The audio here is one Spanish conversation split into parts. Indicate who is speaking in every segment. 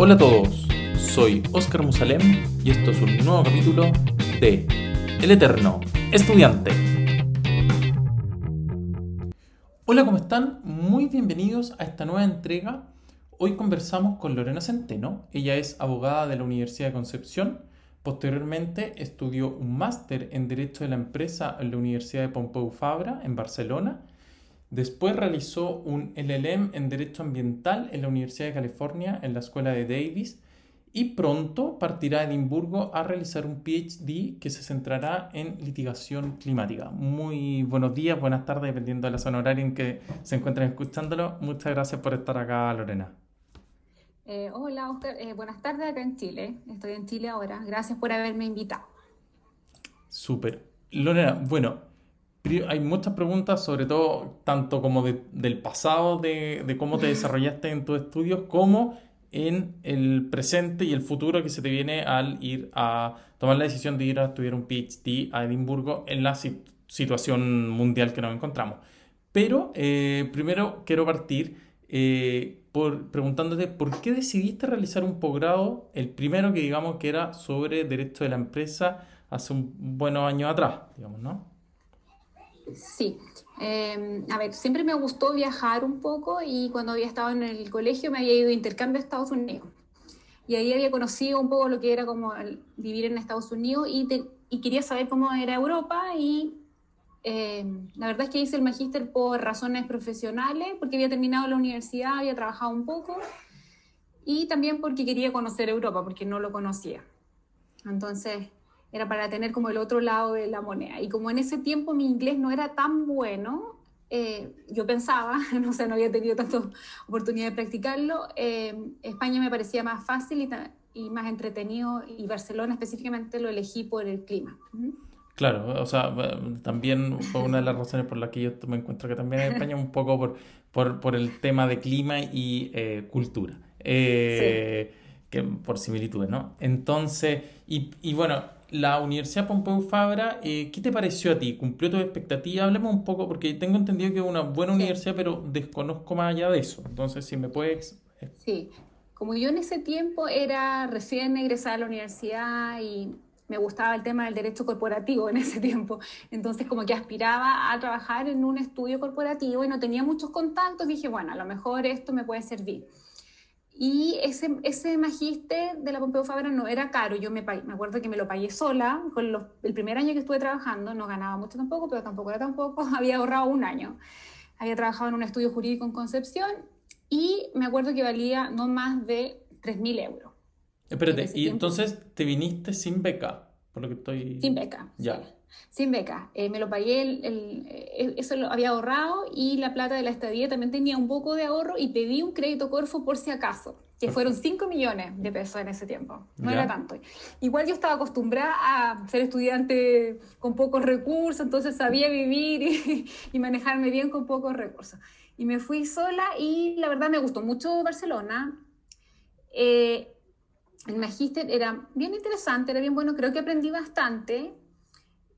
Speaker 1: Hola a todos, soy Oscar Musalem y esto es un nuevo capítulo de El Eterno Estudiante. Hola, ¿cómo están? Muy bienvenidos a esta nueva entrega. Hoy conversamos con Lorena Centeno. Ella es abogada de la Universidad de Concepción. Posteriormente estudió un máster en Derecho de la Empresa en la Universidad de Pompeu Fabra en Barcelona Después realizó un LLM en Derecho Ambiental en la Universidad de California, en la Escuela de Davis, y pronto partirá a Edimburgo a realizar un PhD que se centrará en litigación climática. Muy buenos días, buenas tardes, dependiendo de la zona horaria en que se encuentren escuchándolo. Muchas gracias por estar acá, Lorena.
Speaker 2: Eh, hola, Oscar. Eh, buenas tardes acá en Chile. Estoy en Chile ahora. Gracias por haberme invitado.
Speaker 1: Súper. Lorena, bueno, hay muchas preguntas, sobre todo tanto como del pasado, de, cómo te desarrollaste en tus estudios, como en el presente y el futuro que se te viene al ir a tomar la decisión de ir a estudiar un PhD a Edimburgo en la situación mundial que nos encontramos. Pero eh, primero quiero partir eh, por preguntándote por qué decidiste realizar un posgrado, el primero que digamos que era sobre derecho de la empresa hace un buenos años atrás, digamos, ¿no?
Speaker 2: Sí. Em, a ver, siempre me gustó viajar un poco y cuando había estado en el colegio me había ido de intercambio a Estados Unidos. Y ahí había conocido un poco lo que era como vivir en Estados Unidos y, y quería saber cómo era Europa y em, la verdad es que hice el magíster por razones profesionales, porque había terminado la universidad, había trabajado un poco y también porque quería conocer Europa, porque no lo conocía. Entonces, era para tener como el otro lado de la moneda. Y como en ese tiempo mi inglés no era tan bueno, eh, yo pensaba, no sé, no había tenido tanta oportunidad de practicarlo, eh, España me parecía más fácil y, y, más entretenido y Barcelona específicamente lo elegí por el clima.
Speaker 1: Claro, o sea, también fue una de las razones por las que yo me encuentro que también en España un poco por, por, por el tema de clima y eh, cultura. Sí. Que por similitudes, ¿no? Entonces, y, y bueno, la Universidad Pompeu Fabra, eh, ¿qué te pareció a ti? ¿Cumplió tus expectativas? Hablemos un poco, porque tengo entendido que es una buena universidad, pero desconozco más allá de eso. Entonces, si me puedes...
Speaker 2: Eh. Sí, como yo en ese tiempo era recién egresada a la universidad y me gustaba el tema del derecho corporativo en ese tiempo, entonces como que aspiraba a trabajar en un estudio corporativo y no tenía muchos contactos, dije, bueno, a lo mejor esto me puede servir. Y ese, ese magíster de la Pompeu Fabra no era caro, yo me, me acuerdo que me lo pagué sola, con los, el primer año que estuve trabajando, no ganaba mucho tampoco, pero tampoco era tampoco, había ahorrado un año. Había trabajado en un estudio jurídico en Concepción y me acuerdo que valía no más de 3.000 euros.
Speaker 1: Espérate, y entonces te viniste sin beca, por lo que estoy...
Speaker 2: Sin beca, ya sin beca. Eh, me lo pagué, el, eh, eso lo había ahorrado y la plata de la estadía también tenía un poco de ahorro y pedí un crédito Corfo por si acaso, que fueron 5 millones de pesos en ese tiempo. No era tanto. Igual yo estaba acostumbrada a ser estudiante con pocos recursos, entonces sabía vivir y, manejarme bien con pocos recursos. Y me fui sola y la verdad me gustó mucho Barcelona. Eh, el magíster era bien interesante, era bien bueno, creo que aprendí bastante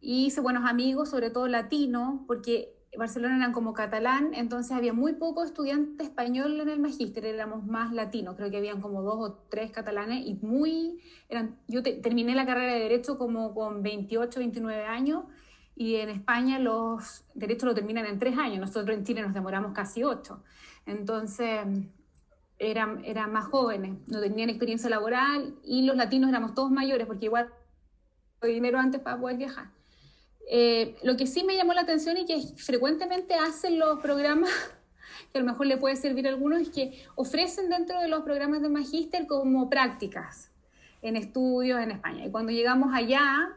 Speaker 2: y hice buenos amigos, sobre todo latinos, porque Barcelona eran como catalán, entonces había muy poco estudiante español en el magíster, éramos más latinos, creo que habían como dos o tres catalanes y muy, eran, yo terminé la carrera de Derecho como con 28, 29 años y en España los derechos lo terminan en tres años, nosotros en Chile nos demoramos casi ocho, entonces eran, eran más jóvenes, no tenían experiencia laboral y los latinos éramos todos mayores porque igual dinero antes para poder viajar. Eh, lo que sí me llamó la atención y que frecuentemente hacen los programas, que a lo mejor le puede servir a algunos, es que ofrecen dentro de los programas de magíster como prácticas en estudios en España. Y cuando llegamos allá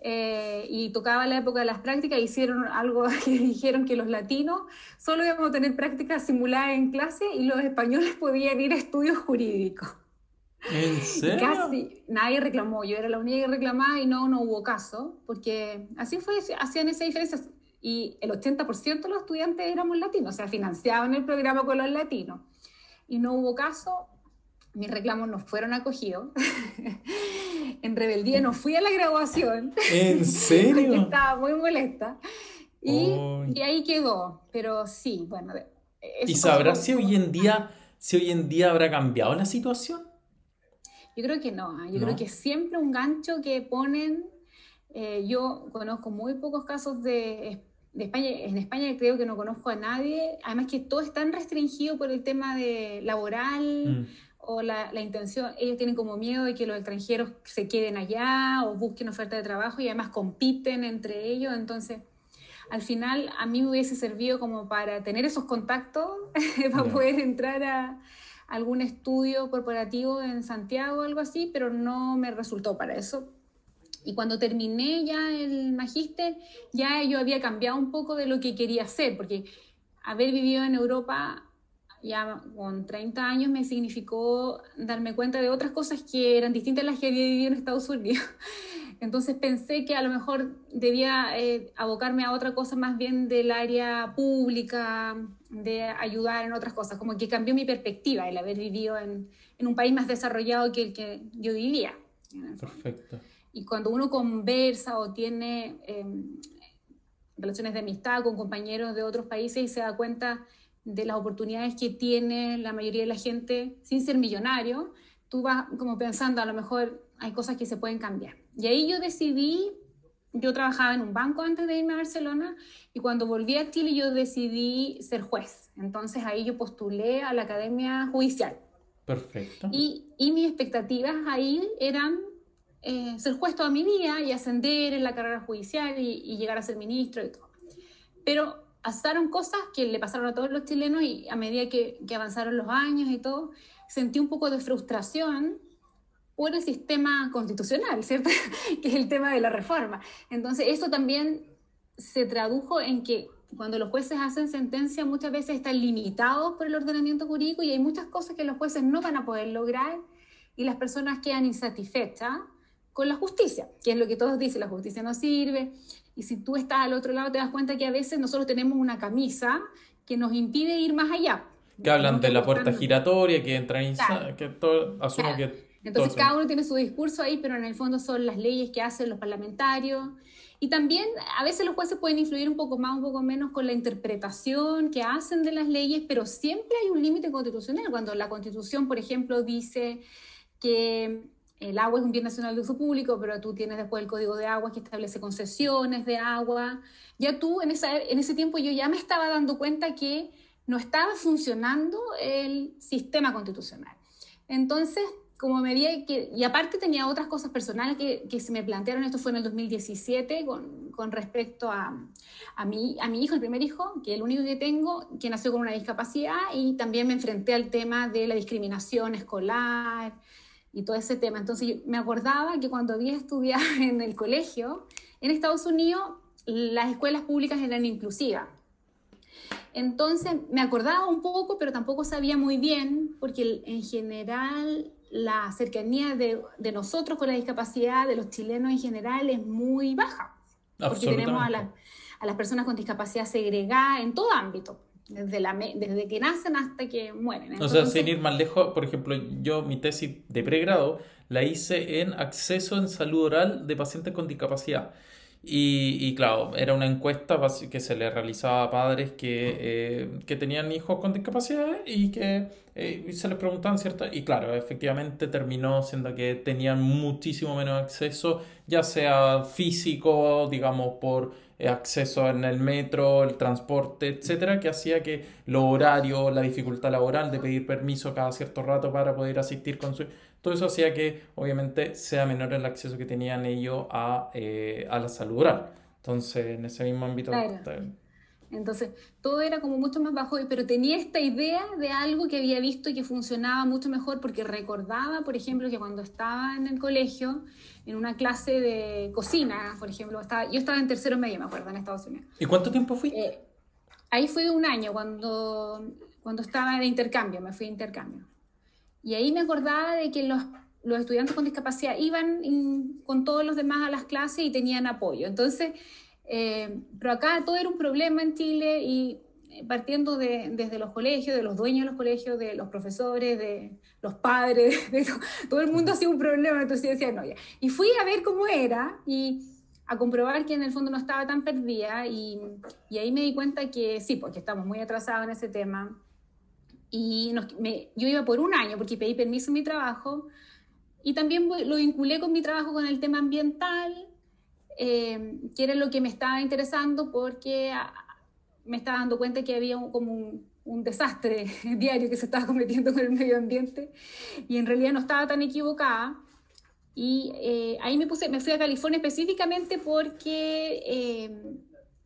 Speaker 2: eh, y tocaba la época de las prácticas, hicieron algo que dijeron que los latinos solo íbamos a tener prácticas simuladas en clase y los españoles podían ir a estudios jurídicos.
Speaker 1: ¿En serio?
Speaker 2: Casi nadie reclamó, yo era la única que reclamaba y no, no hubo caso, porque así fue, hacían esa diferencia. Y el 80% de los estudiantes éramos latinos, o sea, financiaban el programa con los latinos. Y no hubo caso, mis reclamos no fueron acogidos. en rebeldía no fui a la graduación.
Speaker 1: ¿En serio?
Speaker 2: Estaba muy molesta. Y, y, ahí quedó, pero sí, bueno.
Speaker 1: ¿Y sabrás si hoy en día, si hoy en día habrá cambiado la situación?
Speaker 2: Yo creo que no, ¿ah? yo creo que siempre un gancho que ponen. Eh, yo conozco muy pocos casos de, de, España, en España creo que no conozco a nadie, además que todo es tan restringido por el tema de laboral. Mm o la, la, intención, ellos tienen como miedo de que los extranjeros se queden allá o busquen oferta de trabajo y además compiten entre ellos, entonces al final a mí me hubiese servido como para tener esos contactos, para poder entrar a algún estudio corporativo en Santiago o algo así, pero no me resultó para eso. Y cuando terminé ya el magíster, ya yo había cambiado un poco de lo que quería hacer, porque haber vivido en Europa ya con 30 años me significó darme cuenta de otras cosas que eran distintas a las que había vivido en Estados Unidos. Entonces pensé que a lo mejor debía eh, abocarme a otra cosa más bien del área pública, de ayudar en otras cosas, como que cambió mi perspectiva el haber vivido en, en un país más desarrollado que el que yo vivía.
Speaker 1: Perfecto.
Speaker 2: Y cuando uno conversa o tiene em, relaciones de amistad con compañeros de otros países y se da cuenta de las oportunidades que tiene la mayoría de la gente sin ser millonario, tú vas como pensando, a lo mejor hay cosas que se pueden cambiar. Y ahí yo decidí, yo trabajaba en un banco antes de irme a Barcelona y cuando volví a Chile yo decidí ser juez. Entonces ahí yo postulé a la Academia Judicial.
Speaker 1: Perfecto.
Speaker 2: Y, y mis expectativas ahí eran eh, ser juez toda mi vida y ascender en la carrera judicial y, y llegar a ser ministro y todo. Pero pasaron cosas que le pasaron a todos los chilenos y a medida que, que, avanzaron los años y todo, sentí un poco de frustración por el sistema constitucional, ¿cierto? que es el tema de la reforma. Entonces, eso también se tradujo en que cuando los jueces hacen sentencia muchas veces están limitados por el ordenamiento jurídico y hay muchas cosas que los jueces no van a poder lograr y las personas quedan insatisfechas con la justicia, que es lo que todos dicen, la justicia no sirve, y si tú estás al otro lado, te das cuenta que a veces nosotros tenemos una camisa que nos impide ir más allá.
Speaker 1: Que hablan de la puerta giratoria, que entra en... Que todo, asumo que...
Speaker 2: Entonces cada uno tiene su discurso ahí, pero en el fondo son las leyes que hacen los parlamentarios. Y también a veces los jueces pueden influir un poco más, un poco menos con la interpretación que hacen de las leyes, pero siempre hay un límite constitucional. Cuando la constitución, por ejemplo, dice que el agua es un bien nacional de uso público, pero tú tienes después el código de agua que establece concesiones de agua. Ya tú, en, esa, en ese tiempo yo ya me estaba dando cuenta que no estaba funcionando el sistema constitucional. Entonces, como me vi que, y aparte tenía otras cosas personales que, que, se me plantearon, esto fue en el 2017, con, con respecto a, a, mi, a mi hijo, el primer hijo, que es el único que tengo, que nació con una discapacidad, y también me enfrenté al tema de la discriminación escolar, y todo ese tema. Entonces yo me acordaba que cuando había estudiado en el colegio, en Estados Unidos las escuelas públicas eran inclusivas. Entonces me acordaba un poco, pero tampoco sabía muy bien, porque en general la cercanía de, de nosotros con la discapacidad, de los chilenos en general, es muy baja. Porque tenemos a, a las personas con discapacidad segregada en todo ámbito desde, la, desde que nacen hasta que mueren.
Speaker 1: o sea, sin ir más lejos, por ejemplo, yo mi tesis de pregrado la hice en acceso en salud oral de pacientes con discapacidad. Y, y, claro, era una encuesta que se le realizaba a padres que, eh, que tenían hijos con discapacidad y que eh, se les preguntaban, ¿cierto? Y claro, efectivamente terminó siendo que tenían muchísimo menos acceso, ya sea físico, digamos, por eh, acceso en el metro, el transporte, etcétera, que hacía que los horarios, la dificultad laboral de pedir permiso cada cierto rato para poder asistir con su. Todo eso hacía que, obviamente, sea menor el acceso que tenían ellos a, eh, a la salud oral. Entonces, en ese mismo ámbito.
Speaker 2: Entonces, todo era como mucho más bajo, pero tenía esta idea de algo que había visto y que funcionaba mucho mejor, porque recordaba, por ejemplo, que cuando estaba en el colegio, en una clase de cocina, por ejemplo, estaba, yo estaba en tercero medio, me acuerdo, en Estados Unidos.
Speaker 1: ¿Y cuánto tiempo fui?
Speaker 2: Eh, ahí fue un año, cuando, cuando estaba de intercambio, me fui de intercambio. Y ahí me acordaba de que los, los estudiantes con discapacidad iban con todos los demás a las clases y tenían apoyo. Entonces, eh, pero acá todo era un problema en Chile y eh, partiendo de, desde los colegios, de los dueños de los colegios, de los profesores, de los padres, de todo, el mundo hacía un problema, entonces decía, no, ya. Y fui a ver cómo era y a comprobar que en el fondo no estaba tan perdida y, y ahí me di cuenta que sí, porque estamos muy atrasados en ese tema. Y me, yo iba por un año porque pedí permiso en mi trabajo y también lo vinculé con mi trabajo con el tema ambiental, eh, que era lo que me estaba interesando porque ah, me estaba dando cuenta que había como un, un, desastre diario que se estaba cometiendo con el medio ambiente y en realidad no estaba tan equivocada. Y eh, ahí me, puse, me fui a California específicamente porque eh,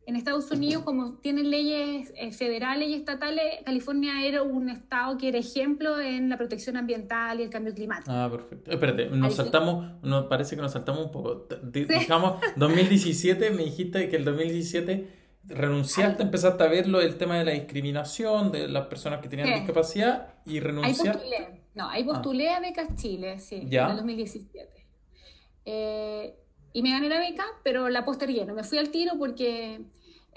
Speaker 2: en Estados Unidos, como tienen leyes eh, federales y estatales, California era un estado que era ejemplo en la protección ambiental y el cambio climático.
Speaker 1: Ah, perfecto. Espérate, nos saltamos, nos parece que nos saltamos un poco. Digamos, 2017, me dijiste que el 2017 renunciaste, empezaste a ver lo del tema de la discriminación de las personas que tenían discapacidad y renunciaste.
Speaker 2: Ahí postulé. No, ahí postulé a Becas Chile, sí, en el 2017. Eh, y me gané la beca, pero la postergué, no me fui al tiro porque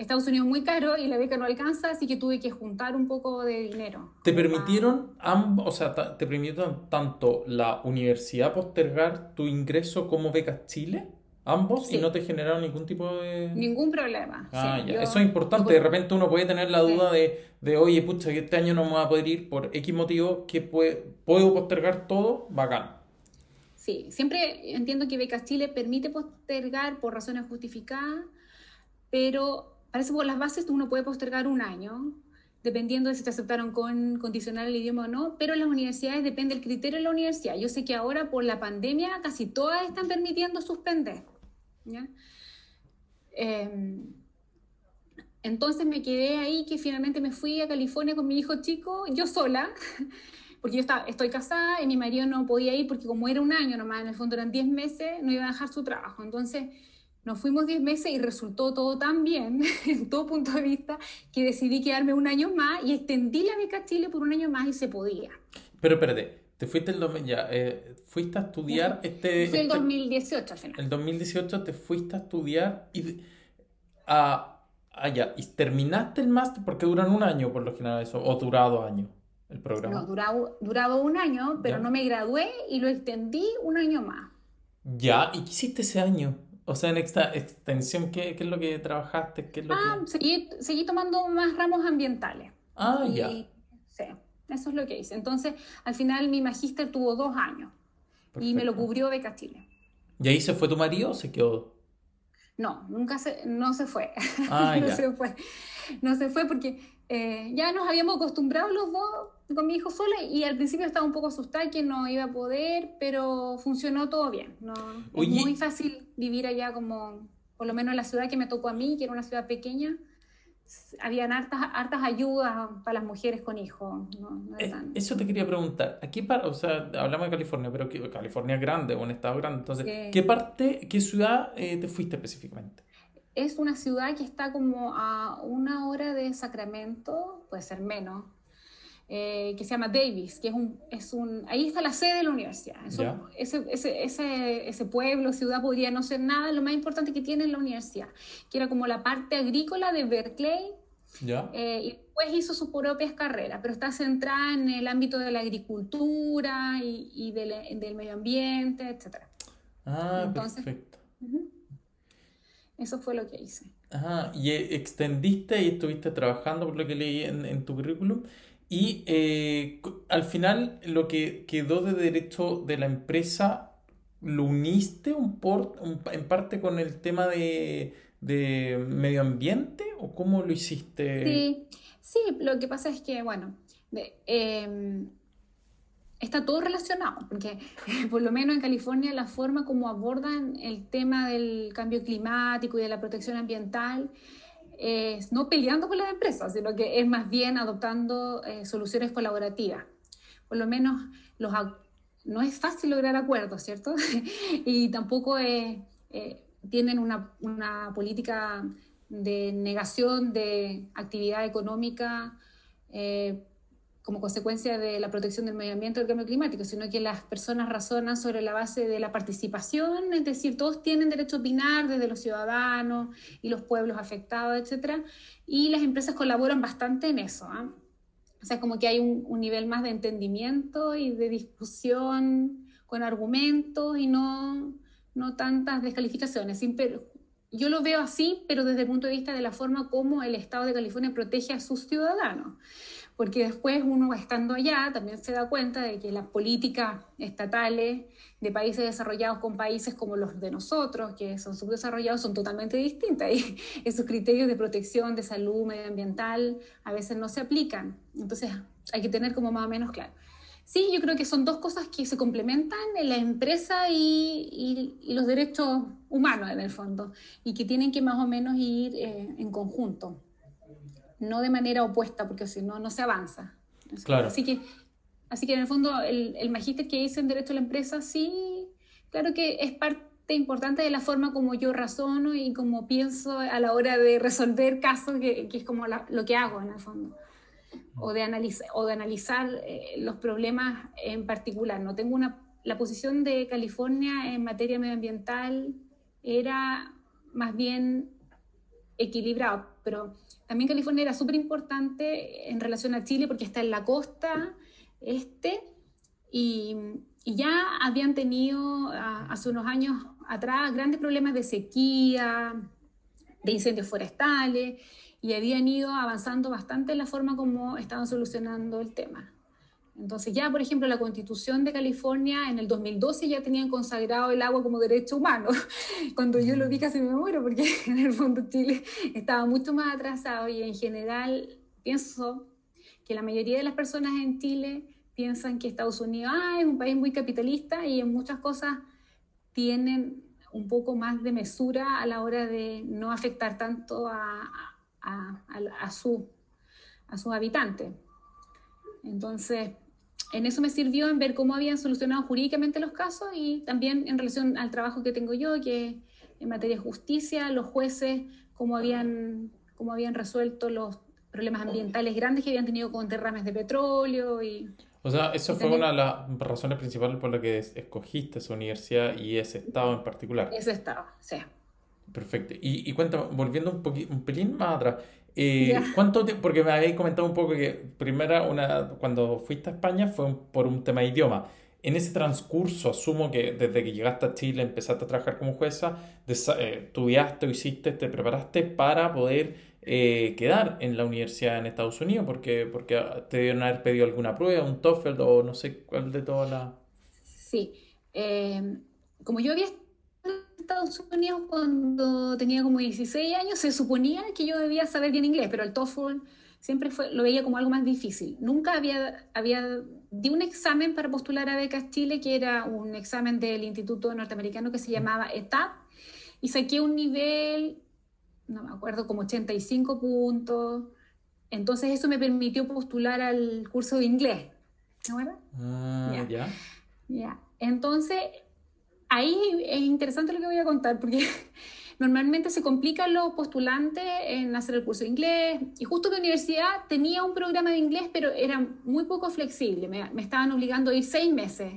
Speaker 2: Estados Unidos es muy caro y la beca no alcanza, así que tuve que juntar un poco de dinero.
Speaker 1: ¿Te permitieron ambos, o sea, te permitieron tanto la universidad postergar tu ingreso como becas Chile? Ambos y no te generaron ningún tipo de...
Speaker 2: Ningún problema.
Speaker 1: Ah, ya. Eso es importante. De repente uno puede tener la duda de, de, oye, pucha, que este año no me voy a poder ir por X motivo, que puedo postergar todo, bacán.
Speaker 2: Sí, siempre entiendo que Becas Chile permite postergar por razones justificadas, pero parece por las bases uno puede postergar un año, dependiendo de si te aceptaron con condicional el idioma o no, pero en las universidades depende el criterio de la universidad. Yo sé que ahora por la pandemia casi todas están permitiendo suspender. Em, entonces me quedé ahí que finalmente me fui a California con mi hijo chico, yo sola, porque yo estaba, estoy casada y mi marido no podía ir porque como era un año nomás, en el fondo eran 10 meses, no iba a dejar su trabajo. Entonces nos fuimos 10 meses y resultó todo tan bien, en todo punto de vista, que decidí quedarme un año más y extendí la beca Chile por un año más y se podía.
Speaker 1: Pero espérate, te fuiste el ya, eh, fuiste a estudiar este...
Speaker 2: Fue el 2018 al final.
Speaker 1: El 2018 te fuiste a estudiar y... A, allá, y terminaste el máster porque duran un año por lo general eso, o durado años el programa.
Speaker 2: No, duraba, duraba un año, pero no me gradué y lo extendí un año más.
Speaker 1: Ya, ¿y qué hiciste ese año? O sea, en esta extensión, ¿qué, qué es lo que trabajaste? ¿Qué es lo
Speaker 2: ah, seguí, seguí, tomando más ramos ambientales.
Speaker 1: Ah, ya.
Speaker 2: Sí, eso es lo que hice. Entonces, al final mi magíster tuvo dos años y me lo cubrió Beca Chile.
Speaker 1: ¿Y ahí se fue tu marido o se quedó?
Speaker 2: No, nunca se, no se fue. Ah, no se fue. No se fue porque eh, ya nos habíamos acostumbrado los dos con mi hijo sola y al principio estaba un poco asustada que no iba a poder, pero funcionó todo bien. ¿no? Es muy fácil vivir allá como, por lo menos en la ciudad que me tocó a mí, que era una ciudad pequeña, habían hartas, hartas ayudas para las mujeres con hijos.
Speaker 1: Eh, eso te quería preguntar. Aquí o sea, hablamos de California, pero California es grande, un estado grande. Entonces, ¿qué parte, qué ciudad eh, te fuiste específicamente?
Speaker 2: es una ciudad que está como a una hora de Sacramento, puede ser menos, eh, que se llama Davis, que es un, es un, ahí está la sede de la universidad. ese, ese, ese, ese, pueblo, ciudad podría no ser nada, lo más importante que tiene es la universidad, que era como la parte agrícola de Berkeley. Eh, y después hizo sus propias carreras, pero está centrada en el ámbito de la agricultura y, y del, del, medio ambiente, etc.
Speaker 1: Ah, perfecto.
Speaker 2: Eso fue lo que hice.
Speaker 1: Ajá, y eh, extendiste y estuviste trabajando, por lo que leí en, tu currículum. Y eh, al final lo que quedó de derecho de la empresa, ¿lo uniste un por, en parte con el tema de, medio ambiente o cómo lo hiciste?
Speaker 2: Sí, sí lo que pasa es que, bueno, de, em, está todo relacionado, porque por lo menos en California la forma como abordan el tema del cambio climático y de la protección ambiental es no peleando con las empresas, sino que es más bien adoptando eh, soluciones colaborativas. Por lo menos los, no es fácil lograr acuerdos, ¿cierto? y tampoco eh, tienen una, política de negación de actividad económica eh, como consecuencia de la protección del medio ambiente y del cambio climático, sino que las personas razonan sobre la base de la participación, es decir, todos tienen derecho a opinar, desde los ciudadanos y los pueblos afectados, etcétera, y las empresas colaboran bastante en eso. ¿ah? O sea, como que hay un, nivel más de entendimiento y de discusión con argumentos y no, no tantas descalificaciones. Yo lo veo así, pero desde el punto de vista de la forma como el Estado de California protege a sus ciudadanos porque después uno estando allá también se da cuenta de que las políticas estatales de países desarrollados con países como los de nosotros, que son subdesarrollados, son totalmente distintas y esos criterios de protección, de salud medioambiental a veces no se aplican. Entonces hay que tener como más o menos claro. Sí, yo creo que son dos cosas que se complementan en la empresa y, los derechos humanos en el fondo, y que tienen que más o menos ir eh, en conjunto, no de manera opuesta, porque si no, no se avanza.
Speaker 1: Claro.
Speaker 2: Así que, así que en el fondo el, el magíster que hice en Derecho a la Empresa, sí, claro que es parte importante de la forma como yo razono y como pienso a la hora de resolver casos, que, que es como lo que hago en el fondo o de, analizar, o de analizar eh, los problemas en particular. No tengo una, la posición de California en materia medioambiental era más bien equilibrado, pero también California era súper importante en relación a Chile porque está en la costa este y, ya habían tenido hace unos años atrás grandes problemas de sequía, de incendios forestales y habían ido avanzando bastante en la forma como estaban solucionando el tema. Entonces ya, por ejemplo, la Constitución de California en el 2012 ya tenían consagrado el agua como derecho humano. Cuando yo lo vi casi me muero porque en el fondo Chile estaba mucho más atrasado y en general pienso que la mayoría de las personas en Chile piensan que Estados Unidos ah, es un país muy capitalista y en muchas cosas tienen un poco más de mesura a la hora de no afectar tanto a, a, a, su, a sus habitantes. Entonces, en eso me sirvió en ver cómo habían solucionado jurídicamente los casos y también en relación al trabajo que tengo yo, que en materia de justicia, los jueces, cómo habían, cómo habían resuelto los problemas ambientales grandes que habían tenido con derrames de petróleo y...
Speaker 1: O sea, eso fue una de las razones principales por las que escogiste esa universidad y ese estado en particular.
Speaker 2: Ese estado, sí.
Speaker 1: Perfecto. Y, y cuéntame, volviendo un, un pelín más atrás, eh, ¿cuánto Porque me habéis comentado un poco que primero, una, cuando fuiste a España fue por un tema de idioma. En ese transcurso, asumo que desde que llegaste a Chile empezaste a trabajar como jueza, eh, estudiaste o hiciste, te preparaste para poder eh, quedar en la universidad en Estados Unidos, porque, porque te debieron haber pedido alguna prueba, un TOEFL o no sé cuál de todas las...
Speaker 2: Sí, como yo había Estados Unidos cuando tenía como 16 años, se suponía que yo debía saber bien inglés, pero el TOEFL siempre fue, lo veía como algo más difícil. Nunca había, había, di un examen para postular a Becas Chile, que era un examen del Instituto Norteamericano que se llamaba ETAP, y saqué un nivel, no me acuerdo, como 85 puntos. Entonces eso me permitió postular al curso de inglés. ¿De acuerdo?
Speaker 1: Ah, ya.
Speaker 2: Ya. Entonces, ahí es interesante lo que voy a contar, porque normalmente se complican los postulantes en hacer el curso de inglés, y justo la universidad tenía un programa de inglés, pero era muy poco flexible, me, estaban obligando a ir seis meses.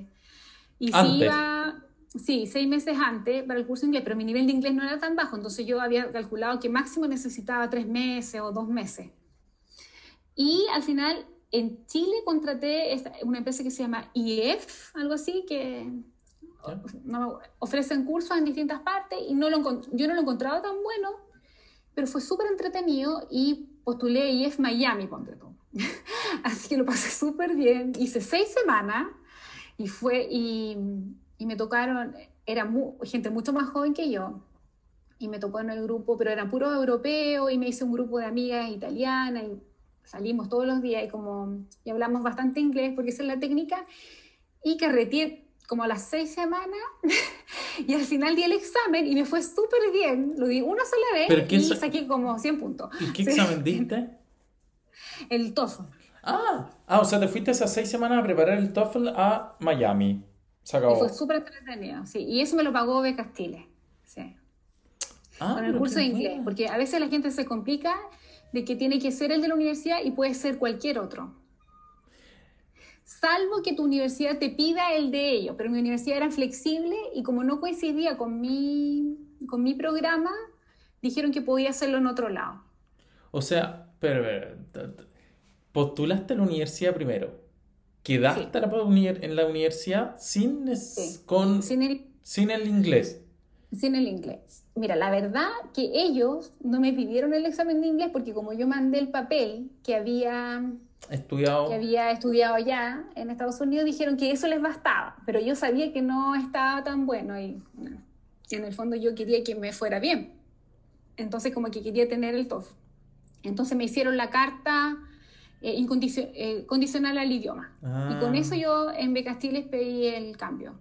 Speaker 2: Y si iba, sí, seis meses antes para el curso de inglés, pero mi nivel de inglés no era tan bajo, entonces yo había calculado que máximo necesitaba tres meses o dos meses. Y al final, en Chile contraté una empresa que se llama IEF, algo así, que no, ofrecen cursos en distintas partes y no lo, yo no lo encontraba tan bueno, pero fue súper entretenido y postulé IEF Miami, ponte tú. Así que lo pasé súper bien. Hice seis semanas y fue, y, y me tocaron, era gente mucho más joven que yo, y me tocó en el grupo, pero eran puros europeos, y me hice un grupo de amigas italianas, y salimos todos los días, y como, y hablamos bastante inglés, porque esa es la técnica, y carreteé como a las seis semanas y al final di el examen y me fue súper bien. Lo di una sola vez y saqué como 100 puntos.
Speaker 1: ¿Y qué examen diste?
Speaker 2: El TOEFL.
Speaker 1: Ah, ah, o sea, te fuiste esas seis semanas a preparar el TOEFL a Miami. Se acabó.
Speaker 2: Y fue súper entretenido, sí. Y eso me lo pagó de Castile, sí. Ah, Con el curso de inglés, porque a veces la gente se complica de que tiene que ser el de la universidad y puede ser cualquier otro salvo que tu universidad te pida el de ellos, pero mi universidad era flexible y como no coincidía con mi, con mi programa, dijeron que podía hacerlo en otro lado.
Speaker 1: O sea, pero, postulaste a la universidad primero, quedaste en la universidad sin, con, sin, el, sin el inglés.
Speaker 2: Sin el inglés. Mira, la verdad que ellos no me pidieron el examen de inglés porque como yo mandé el papel que había
Speaker 1: estudiado.
Speaker 2: que había estudiado allá en Estados Unidos, dijeron que eso les bastaba, pero yo sabía que no estaba tan bueno y en el fondo yo quería que me fuera bien. Entonces como que quería tener el TOEFL. Entonces me hicieron la carta eh, incondicio- eh, condicional al idioma. Y con
Speaker 1: Ah.
Speaker 2: eso yo en Becastiles pedí el cambio.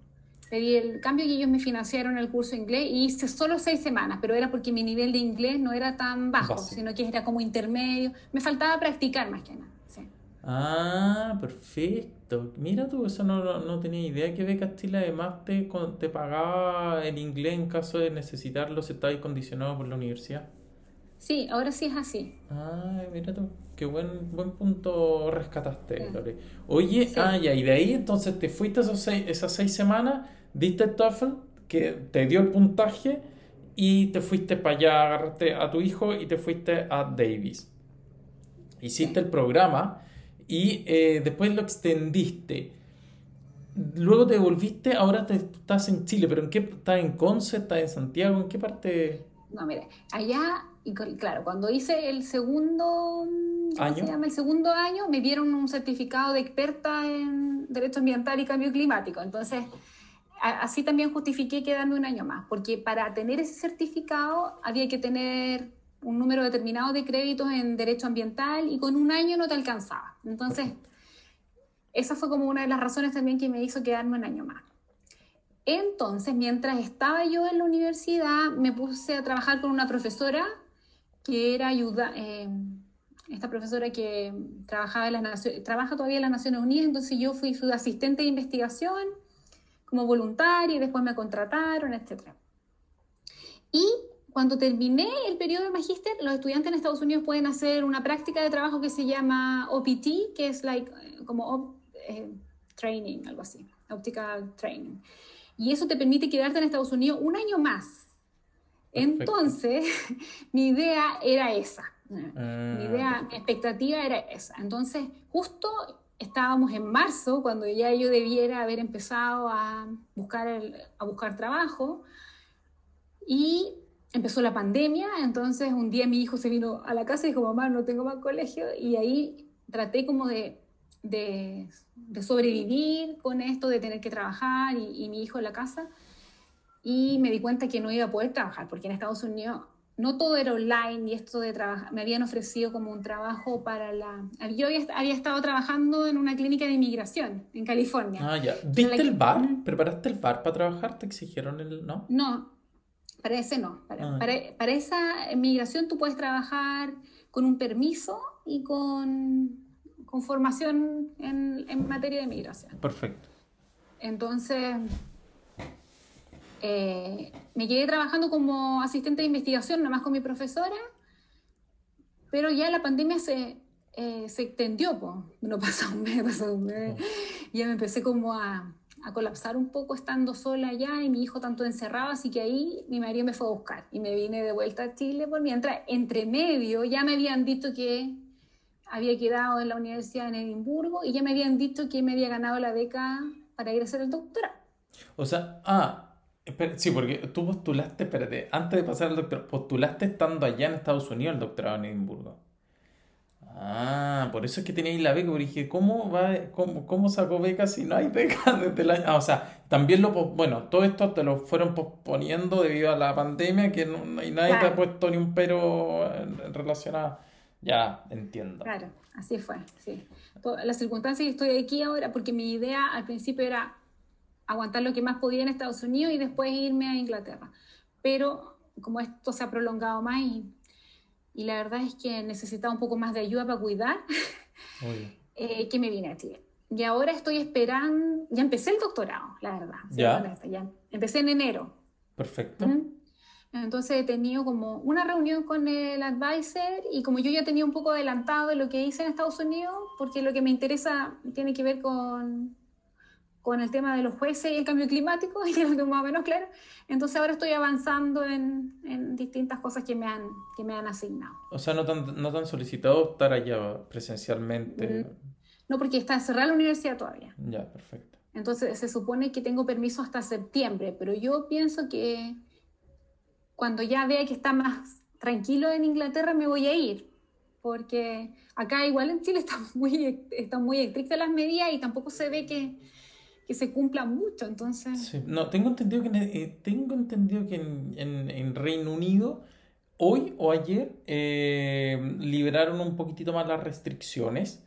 Speaker 2: Pedí el cambio y ellos me financiaron el curso de inglés y hice solo seis semanas, pero era porque mi nivel de inglés no era tan bajo,
Speaker 1: Básico.
Speaker 2: sino que era como intermedio. Me faltaba practicar más que nada.
Speaker 1: Ah, perfecto. Mira tú, eso no, no, no tenía idea que Beca Chile además te, con- te pagaba el inglés en caso de necesitarlo si estabas condicionado por la universidad.
Speaker 2: Sí, ahora sí es así.
Speaker 1: Ah, mira tú, qué buen, buen punto rescataste,
Speaker 2: Sí.
Speaker 1: Lore. Oye,
Speaker 2: Sí.
Speaker 1: ah, ya, y de ahí entonces te fuiste esos seis- esas seis semanas, diste el TOEFL, que te dio el puntaje, y te fuiste para allá, agarraste a tu hijo y te fuiste a Davis. Hiciste el programa y eh, después lo extendiste. Luego te volviste, ahora te, estás en Chile, pero ¿en qué? ¿Estás en Conce? ¿Estás en Santiago? ¿En qué parte?
Speaker 2: No, mire, allá, y claro, cuando hice el segundo, ¿cómo
Speaker 1: ¿Año?
Speaker 2: se llama? El segundo año, me dieron un certificado de experta en Derecho Ambiental y Cambio Climático. Entonces, así también justifiqué quedarme un año más, porque para tener ese certificado había que tener un número determinado de créditos en Derecho Ambiental y con un año no te alcanzaba. Entonces, esa fue como una de las razones también que me hizo quedarme un año más. Entonces, mientras estaba yo en la universidad, me puse a trabajar con una profesora que era ayuda, eh, esta profesora que trabajaba en las trabaja todavía en las Naciones Unidas, entonces yo fui su asistente de investigación como voluntaria y después me contrataron, etc. Y cuando terminé el periodo de magíster, los estudiantes en Estados Unidos pueden hacer una práctica de trabajo que se llama OPT, que es like, eh, como op- eh, training, algo así, optical training. Y eso te permite quedarte en Estados Unidos un año más.
Speaker 1: Perfecto.
Speaker 2: Entonces, mi idea era esa. Mi
Speaker 1: Ah,
Speaker 2: idea, mi expectativa era esa. Entonces, justo estábamos en marzo, cuando ya yo debiera haber empezado a buscar, el- a buscar trabajo, y empezó la pandemia, entonces un día mi hijo se vino a la casa y dijo, mamá, no tengo más colegio, y ahí traté como de, de, de sobrevivir con esto, de tener que trabajar, y, y mi hijo en la casa, y me di cuenta que no iba a poder trabajar, porque en Estados Unidos no todo era online y esto de trabajar, me habían ofrecido como un trabajo para la... Yo había, había estado trabajando en una clínica de inmigración en California.
Speaker 1: Ah, ya. ¿Diste el bar? ¿Preparaste el bar para trabajar? ¿Te exigieron el...? ¿No?
Speaker 2: No, para ese no. Para,
Speaker 1: Ah.
Speaker 2: para, para esa migración tú puedes trabajar con un permiso y con, con formación en, en materia de migración.
Speaker 1: Perfecto.
Speaker 2: Entonces, eh, me quedé trabajando como asistente de investigación, nada más con mi profesora, pero ya la pandemia se, eh, se extendió, po. no pasó un mes, pasó un mes. Ya me empecé como a, a colapsar un poco estando sola allá y mi hijo tanto encerrado, así que ahí mi marido me fue a buscar y me vine de vuelta a Chile por mientras, entre medio, ya me habían dicho que había quedado en la universidad en Edimburgo y ya me habían dicho que me había ganado la beca para ir a hacer el doctorado.
Speaker 1: O sea, ah, espera, sí, porque tú postulaste, espérate, antes de pasar al doctorado, postulaste estando allá en Estados Unidos el doctorado en Edimburgo. Ah, por eso es que teníais la beca, porque dije, ¿cómo va, cómo, cómo sacó beca si no hay beca desde el año? Ah, o sea, también lo, bueno, todo esto te lo fueron posponiendo debido a la pandemia, que no, y nadie te ha
Speaker 2: Claro.
Speaker 1: puesto ni un pero en, en relación a... Ya, entiendo.
Speaker 2: Claro, así fue, sí. Las circunstancias que estoy aquí ahora, porque mi idea al principio era aguantar lo que más podía en Estados Unidos y después irme a Inglaterra. Pero como esto se ha prolongado más y, y la verdad es que necesitaba un poco más de ayuda para cuidar, eh, que me vine a Chile. Y ahora estoy esperando, ya empecé el doctorado, la verdad.
Speaker 1: Ya.
Speaker 2: Empecé en enero.
Speaker 1: Perfecto.
Speaker 2: Entonces he tenido como una reunión con el advisor y como yo ya tenía un poco adelantado de lo que hice en Estados Unidos, porque lo que me interesa tiene que ver con, con el tema de los jueces y el cambio climático, y lo tengo más o menos claro, entonces ahora estoy avanzando en, en distintas cosas que me han, que me han asignado.
Speaker 1: O sea, no te han, no te han solicitado estar allá presencialmente.
Speaker 2: No, porque está cerrada la universidad todavía.
Speaker 1: Ya, perfecto.
Speaker 2: Entonces se supone que tengo permiso hasta septiembre, pero yo pienso que cuando ya vea que está más tranquilo en Inglaterra me voy a ir. porque acá igual en Chile están muy, están muy estrictas las medidas y tampoco se ve que, que se cumplan mucho, entonces...
Speaker 1: Sí, no, tengo entendido que, eh, tengo entendido que en, en, en, Reino Unido hoy o ayer eh, liberaron un poquitito más las restricciones.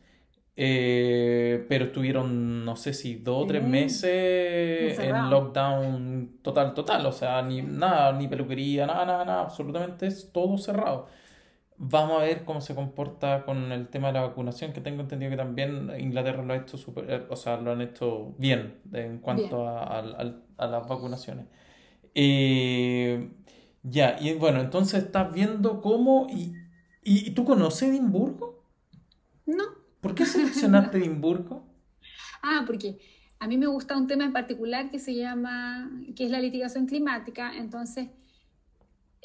Speaker 1: Eh, pero estuvieron, no sé si dos o tres meses en lockdown total, total. O sea, ni nada, ni peluquería, nada, nada, nada. Absolutamente es todo cerrado. Vamos a ver cómo se comporta con el tema de la vacunación, que tengo entendido que también Inglaterra lo ha hecho super, eh, o sea, lo han hecho bien en cuanto a, las vacunaciones. Eh, ya, y bueno, entonces estás viendo cómo... ¿Y, y, tú conoces Edimburgo?
Speaker 2: No.
Speaker 1: ¿Por qué seleccionaste Edimburgo?
Speaker 2: ah, porque a mí me gusta un tema en particular que se llama, que es la litigación climática, entonces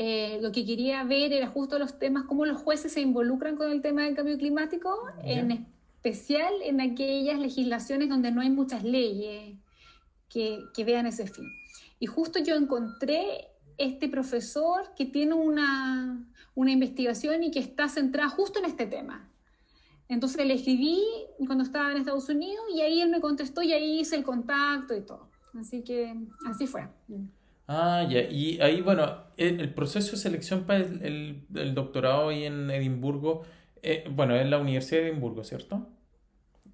Speaker 2: eh, lo que quería ver era justo los temas, cómo los jueces se involucran con el tema del cambio climático, en especial en aquellas legislaciones donde no hay muchas leyes que, que vean ese fin. Y justo yo encontré este profesor que tiene una, una, investigación y que está centrada justo en este tema. Entonces le escribí cuando estaba en Estados Unidos y ahí él me contestó y ahí hice el contacto y todo. Así que así fue.
Speaker 1: Ah, ya. Y ahí, bueno, el, proceso de selección para el, el, doctorado ahí en Edimburgo, eh, bueno, es la Universidad de Edimburgo, ¿cierto?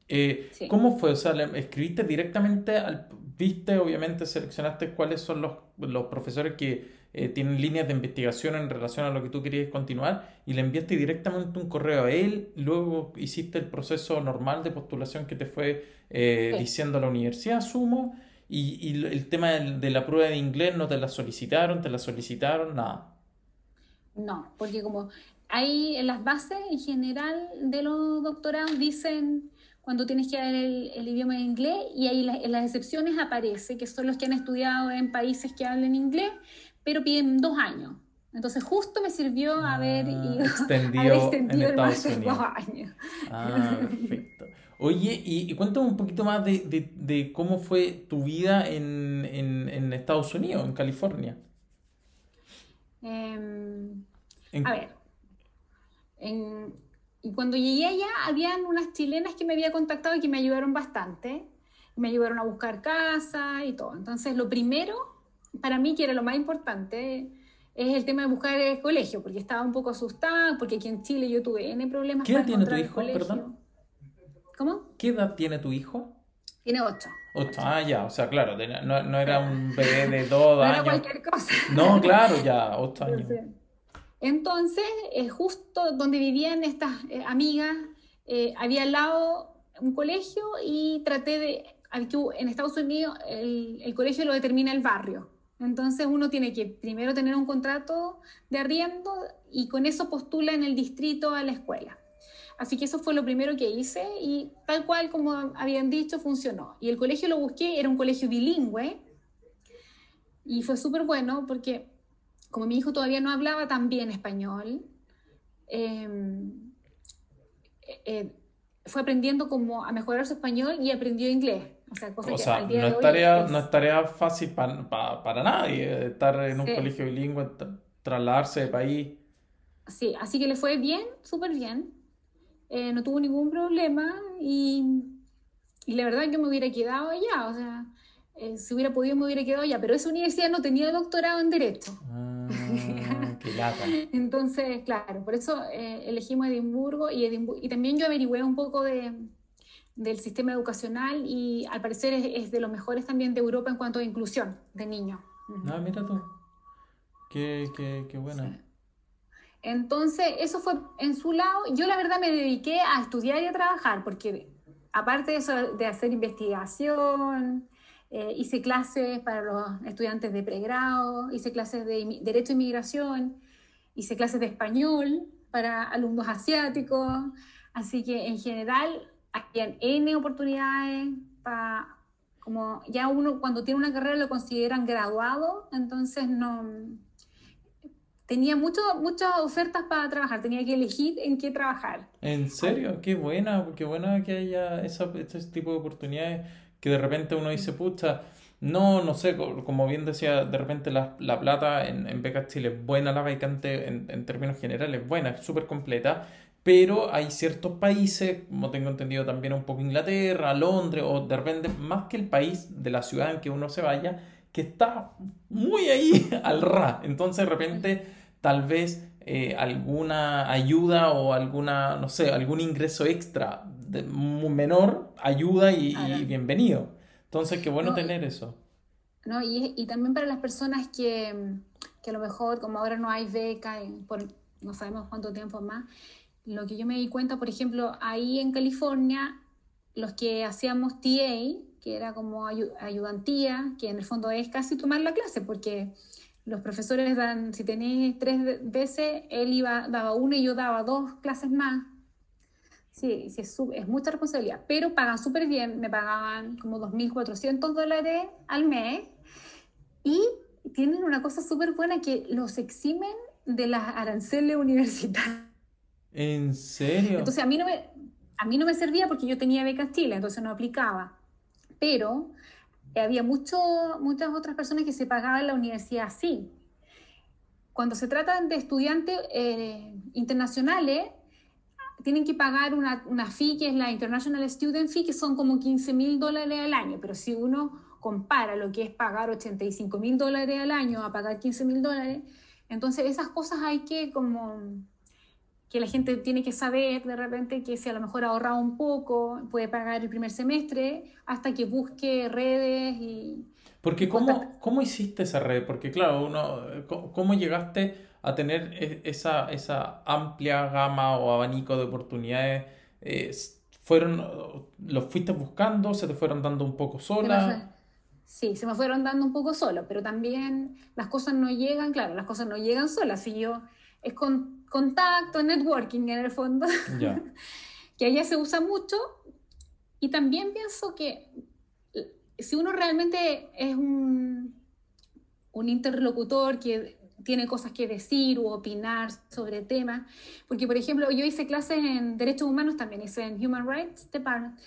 Speaker 1: Eh, ¿Cómo fue? O sea, escribiste directamente, al, viste, obviamente seleccionaste cuáles son los, los profesores que eh, tienen líneas de investigación en relación a lo que tú querías continuar y le enviaste directamente un correo a él, luego hiciste el proceso normal de postulación que te fue diciendo la universidad, asumo, y, y el tema de la prueba de inglés no te la solicitaron, te la solicitaron, nada.
Speaker 2: No, porque como hay en las bases en general de los doctorados dicen cuando tienes que dar el, el idioma de inglés y ahí en las excepciones aparece que son los que han estudiado en países que hablan inglés, pero piden dos años. Entonces justo me sirvió haber, ah, ido,
Speaker 1: haber extendido el máster dos años. Ah, perfecto. Oye, y, cuéntame un poquito más de, cómo fue tu vida en, Estados Unidos, en California.
Speaker 2: Em, a ver, y cuando llegué allá, habían unas chilenas que me había contactado y que me ayudaron bastante. Me ayudaron a buscar casa y todo. Entonces, lo primero, para mí, que era lo más importante, es el tema de buscar el colegio, porque estaba un poco asustada, porque aquí en Chile yo tuve N problemas.
Speaker 1: ¿Qué edad tiene tu hijo, perdón?
Speaker 2: ¿Cómo?
Speaker 1: ¿Qué edad tiene tu hijo?
Speaker 2: Tiene ocho.
Speaker 1: Ocho, ah, ya, o sea, claro, no, no era un bebé de dos años.
Speaker 2: No era cualquier cosa.
Speaker 1: No, claro, ya, ocho años.
Speaker 2: Entonces, eh, justo donde vivían estas eh, amigas, eh, había al lado un colegio y traté de, en Estados Unidos el, el colegio lo determina el barrio. Entonces uno tiene que primero tener un contrato de arriendo y con eso postula en el distrito a la escuela. Así que eso fue lo primero que hice y tal cual como habían dicho, funcionó. Y el colegio lo busqué, era un colegio bilingüe y fue súper bueno porque como mi hijo todavía no hablaba tan bien español, em, eh, fue aprendiendo como a mejorar su español y aprendió inglés. O sea,
Speaker 1: cosa o sea no, es tarea, no es tarea fácil para nadie estar en un colegio bilingüe, trasladarse de país.
Speaker 2: Sí, así que le fue bien, súper bien. Eh, no tuvo ningún problema y, y, la verdad que me hubiera quedado allá, o sea, eh, si hubiera podido me hubiera quedado allá, pero esa universidad no tenía doctorado en Derecho.
Speaker 1: Ah, qué lata.
Speaker 2: Entonces, claro, por eso eh, elegimos Edimburgo y, y también yo averigüé un poco de, del sistema educacional y al parecer es, de los mejores también de Europa en cuanto a inclusión de niños.
Speaker 1: Ah, mira tú. Qué, qué, qué buena.
Speaker 2: Entonces, eso fue en su lado. Yo la verdad me dediqué a estudiar y a trabajar, porque aparte de eso, de hacer investigación, eh, hice clases para los estudiantes de pregrado, hice clases de Derecho e Inmigración, hice clases de español para alumnos asiáticos. Así que en general, había N oportunidades para, como ya uno cuando tiene una carrera lo consideran graduado, entonces no tenía mucho, muchas ofertas para trabajar, tenía que elegir en qué trabajar.
Speaker 1: ¿En serio? Qué buena, qué buena que haya ese tipo de oportunidades que de repente uno dice, pucha, no, no sé, como bien decía, de repente la, la plata en, en Becas Chile es buena, la vacante en, en términos generales, buena, es súper completa, pero hay ciertos países, como tengo entendido también un poco Inglaterra, Londres, o de repente más que el país de la ciudad en que uno se vaya, que está muy ahí al ra. Entonces de repente tal vez eh, alguna ayuda o alguna, no sé, algún ingreso extra de, menor ayuda y, bienvenido. Entonces qué bueno tener eso.
Speaker 2: No, y, y, también para las personas que, que, a lo mejor, como ahora no hay beca, por no sabemos cuánto tiempo más, lo que yo me di cuenta, por ejemplo, ahí en California, los que hacíamos TA, que era como ayudantía, que en el fondo es casi tomar la clase, porque los profesores dan, si tenéis tres veces, él iba, daba una y yo daba dos clases más. Sí, sí es, es, mucha responsabilidad, pero pagan súper bien, me pagaban como 2.400 dólares al mes y tienen una cosa súper buena que los eximen de las aranceles universitarias.
Speaker 1: ¿En serio?
Speaker 2: Entonces a mí no me, a mí no me servía porque yo tenía becas Chile, entonces no aplicaba. Pero había mucho, muchas otras personas que se pagaban la universidad así. Cuando se tratan de estudiantes eh, internacionales, tienen que pagar una, una, fee que es la International Student Fee, que son como 15 mil dólares al año. Pero si uno compara lo que es pagar 85 mil dólares al año a pagar 15 mil dólares, entonces esas cosas hay que como que la gente tiene que saber de repente que si a lo mejor ha ahorrado un poco, puede pagar el primer semestre hasta que busque redes y...
Speaker 1: Porque ¿cómo, ¿cómo hiciste esa red? Porque claro, uno, ¿cómo llegaste a tener e, esa, esa amplia gama o abanico de oportunidades? Eh, ¿Fueron, ¿Los fuiste buscando? ¿Se te fueron dando un poco sola?
Speaker 2: Sí, se me fueron dando un poco solo, pero también las cosas no llegan, claro, las cosas no llegan solas. Si yo, es con contacto, networking en el fondo, que allá se usa mucho. Y también pienso que si uno realmente es un, un interlocutor que tiene cosas que decir o opinar sobre temas, porque por ejemplo yo hice clases en derechos humanos también, hice en Human Rights Department,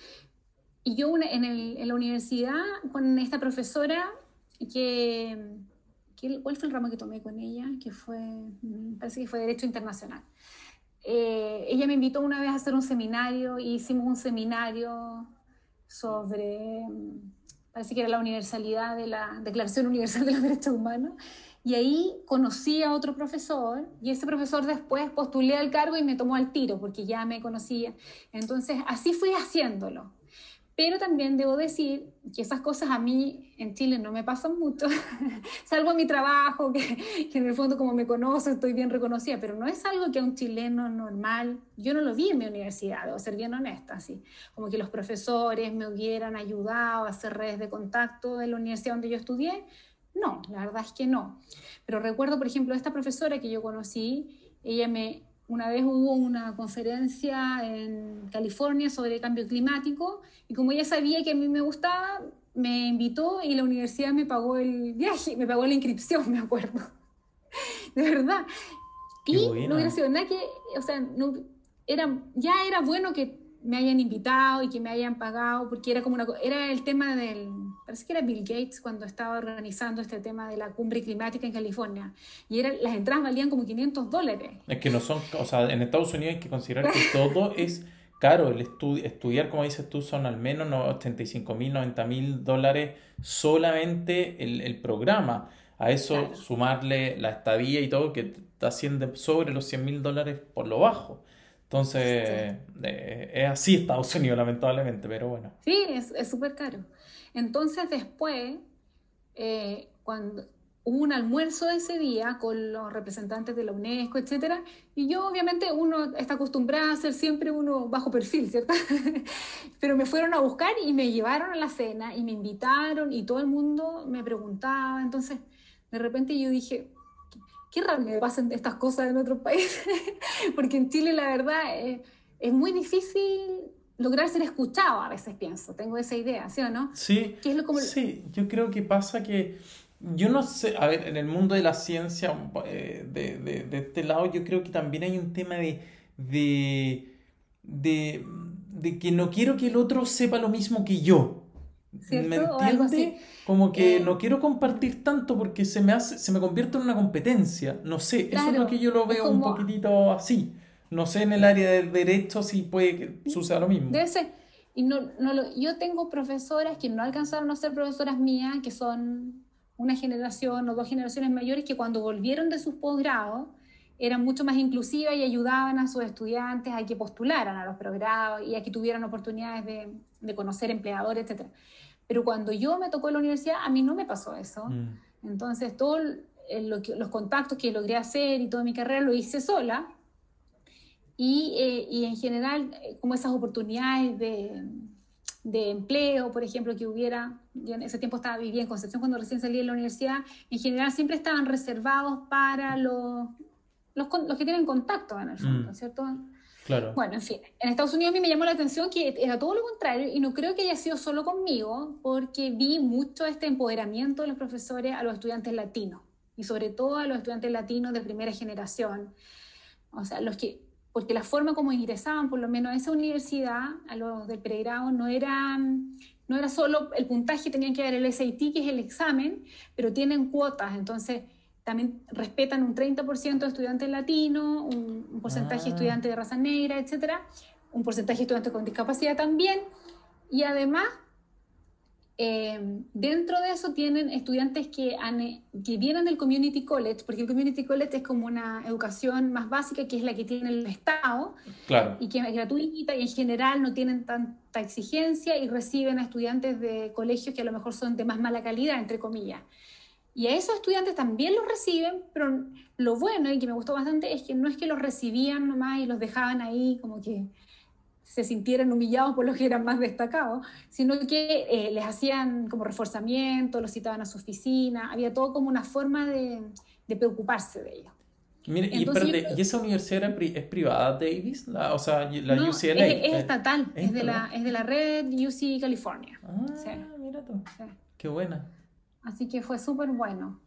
Speaker 2: y yo en, el, en la universidad con esta profesora que ¿Cuál fue el ramo que tomé con ella? Que fue, mm, parece que fue Derecho Internacional. Eh, ella me invitó una vez a hacer un seminario y hicimos un seminario sobre, mm, parece que era la universalidad de la Declaración Universal de los Derechos Humanos. Y ahí conocí a otro profesor y ese profesor después postulé al cargo y me tomó al tiro porque ya me conocía. Entonces así fui haciéndolo. Pero también debo decir que esas cosas a mí en Chile no me pasan mucho, salvo mi trabajo, que, que, en el fondo como me conoce estoy bien reconocida, pero no es algo que a un chileno normal, yo no lo vi en mi universidad, debo ser bien honesta, así, como que los profesores me hubieran ayudado a hacer redes de contacto en la universidad donde yo estudié, no, la verdad es que no. Pero recuerdo, por ejemplo, esta profesora que yo conocí, ella me una vez hubo una conferencia en California sobre cambio climático y como ella sabía que a mí me gustaba, me invitó y la universidad me pagó el viaje, me pagó la inscripción, me acuerdo. De verdad. y no hubiera sido nada que, o sea, no, era, ya era bueno que me hayan invitado y que me hayan pagado, porque era como una, era el tema del, parece que era Bill Gates cuando estaba organizando este tema de la cumbre climática en California, y era, las entradas valían como 500 dólares.
Speaker 1: Es que no son, o sea, en Estados Unidos hay que considerar que todo es caro, el estudiar, como dices tú, son al menos 85 mil, 90 mil dólares solamente el, el programa. A eso sumarle la estadía y todo, que está haciendo sobre los 100 mil dólares por lo bajo. Entonces, eh, es así Estados Unidos, lamentablemente, pero bueno.
Speaker 2: Sí, es súper caro. Entonces, después, eh, cuando hubo un almuerzo ese día con los representantes de la UNESCO, etcétera, y yo, obviamente, uno está acostumbrado a ser siempre uno bajo perfil, ¿cierto? pero me fueron a buscar y me llevaron a la cena y me invitaron y todo el mundo me preguntaba. Entonces, de repente yo dije, qué raro que pasen estas cosas en otros países, porque en Chile la verdad eh, es muy difícil lograr ser escuchado, a veces pienso, tengo esa idea, ¿sí o no?
Speaker 1: Sí, sí, yo creo que pasa que, yo no sé, a ver, en el mundo de la ciencia, eh, de, de, de, este lado, yo creo que también hay un tema de, de, de, de que no quiero que el otro sepa lo mismo que yo. ¿Me entiendes? Como que eh, no quiero compartir tanto porque se me hace, se me convierte en una competencia. No sé, eso es lo que yo lo veo un poquitito así. No sé en el área de derecho si puede que suceda lo mismo.
Speaker 2: Debe ser. Y no, no lo, yo tengo profesoras que no alcanzaron a ser profesoras mías, que son una generación o dos generaciones mayores, que cuando volvieron de sus posgrados eran mucho más inclusivas y ayudaban a sus estudiantes a que postularan a los posgrados y a que tuvieran oportunidades de, de conocer empleadores, etc. Pero cuando yo me tocó en la universidad, a mí no me pasó eso. Mm. Entonces, todos los contactos que logré hacer y toda mi carrera lo hice sola. Y, eh, y en general, eh, como esas oportunidades de, de, empleo, por ejemplo, que hubiera, yo en ese tiempo estaba viviendo en Concepción cuando recién salí de la universidad, en general siempre estaban reservados para los, los, los que tienen contacto en el fondo, mm. ¿cierto?
Speaker 1: Claro.
Speaker 2: Bueno, en fin, en Estados Unidos a mí me llamó la atención que era todo lo contrario y no creo que haya sido solo conmigo, porque vi mucho este empoderamiento de los profesores a los estudiantes latinos y sobre todo a los estudiantes latinos de primera generación. O sea, los que, porque la forma como ingresaban, por lo menos a esa universidad, a los del pregrado, no era, no era solo el puntaje, tenían que dar el SAT, que es el examen, pero tienen cuotas, entonces también respetan un 30% de estudiantes latinos, un, porcentaje de ah. estudiantes de raza negra, etcétera, un porcentaje de estudiantes con discapacidad también, y además eh, dentro de eso tienen estudiantes que, que vienen del Community College, porque el Community College es como una educación más básica que es la que tiene el Estado
Speaker 1: claro.
Speaker 2: y que es gratuita y en general no tienen tanta exigencia y reciben a estudiantes de colegios que a lo mejor son de más mala calidad, entre comillas. Y a esos estudiantes también los reciben, pero lo bueno y que me gustó bastante es que no es que los recibían nomás y los dejaban ahí como que se sintieran humillados por los que eran más destacados, sino que eh, les hacían como reforzamiento, los citaban a su oficina, había todo como una forma de, de preocuparse de ellos.
Speaker 1: Mire, y, ¿y esa universidad es privada, Davis? La, o sea, la UCLA.
Speaker 2: Es, es estatal, es, de la, es de la red UC California.
Speaker 1: Ah, mira tú. Qué buena.
Speaker 2: Así que fue súper bueno.